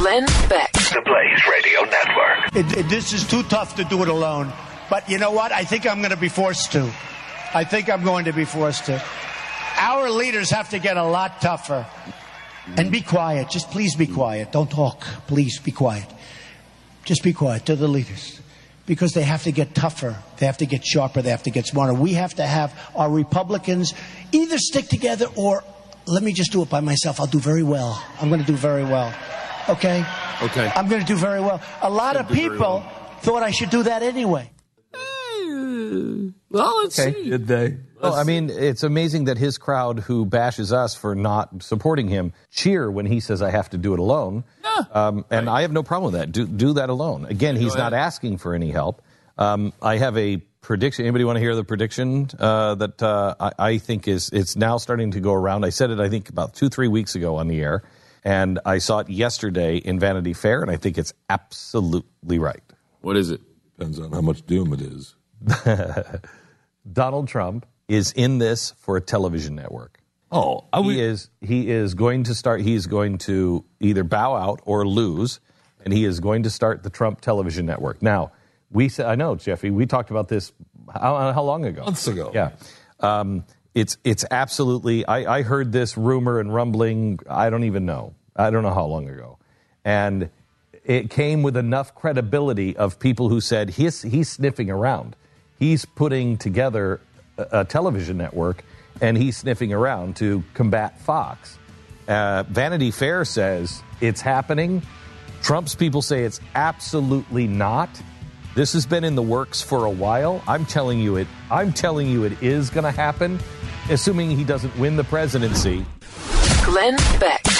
Glenn Beck. The Blaze Radio Network. It, it, this is too tough to do it alone. But you know what? I think I'm going to be forced to. I think I'm going to be forced to. Our leaders have to get a lot tougher. And be quiet. Just please be quiet. Don't talk. Please be quiet. Just be quiet to the leaders. Because they have to get tougher. They have to get sharper. They have to get smarter. We have to have our Republicans either stick together or let me just do it by myself. I'll do very well. I'm going to do very well. Okay? Okay. I'm going to do very well. A lot of people thought I should do that anyway. Well, let's Okay. see. Did they? Well, I mean, it's amazing that his crowd, who bashes us for not supporting him, cheer when he says, "I have to do it alone." Um, and I have no problem with that. Do do that alone. Again, he's not asking for any help. Um, I have a prediction. Anybody want to hear the prediction uh, that uh, I, I think is it's now starting to go around? I said it, I think, about two three weeks ago on the air, and I saw it yesterday in Vanity Fair, and I think it's absolutely right. What is it? Depends on how much doom it is. Donald Trump is in this for a television network. Oh, I would, he is he is going to start he is going to either bow out or lose and he is going to start the Trump television network. Now, we said I know, Jeffy, we talked about this how, how long ago? Months ago. Yeah. Um, it's it's absolutely I, I heard this rumor and rumbling, I don't even know. I don't know how long ago. And it came with enough credibility of people who said he's he's sniffing around. He's putting together a, a television network and he's sniffing around to combat Fox. Uh, Vanity Fair says it's happening. Trump's people say it's absolutely not. This has been in the works for a while. I'm telling you it. I'm telling you it is going to happen, assuming he doesn't win the presidency. Glenn Beck.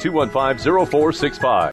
215 0465.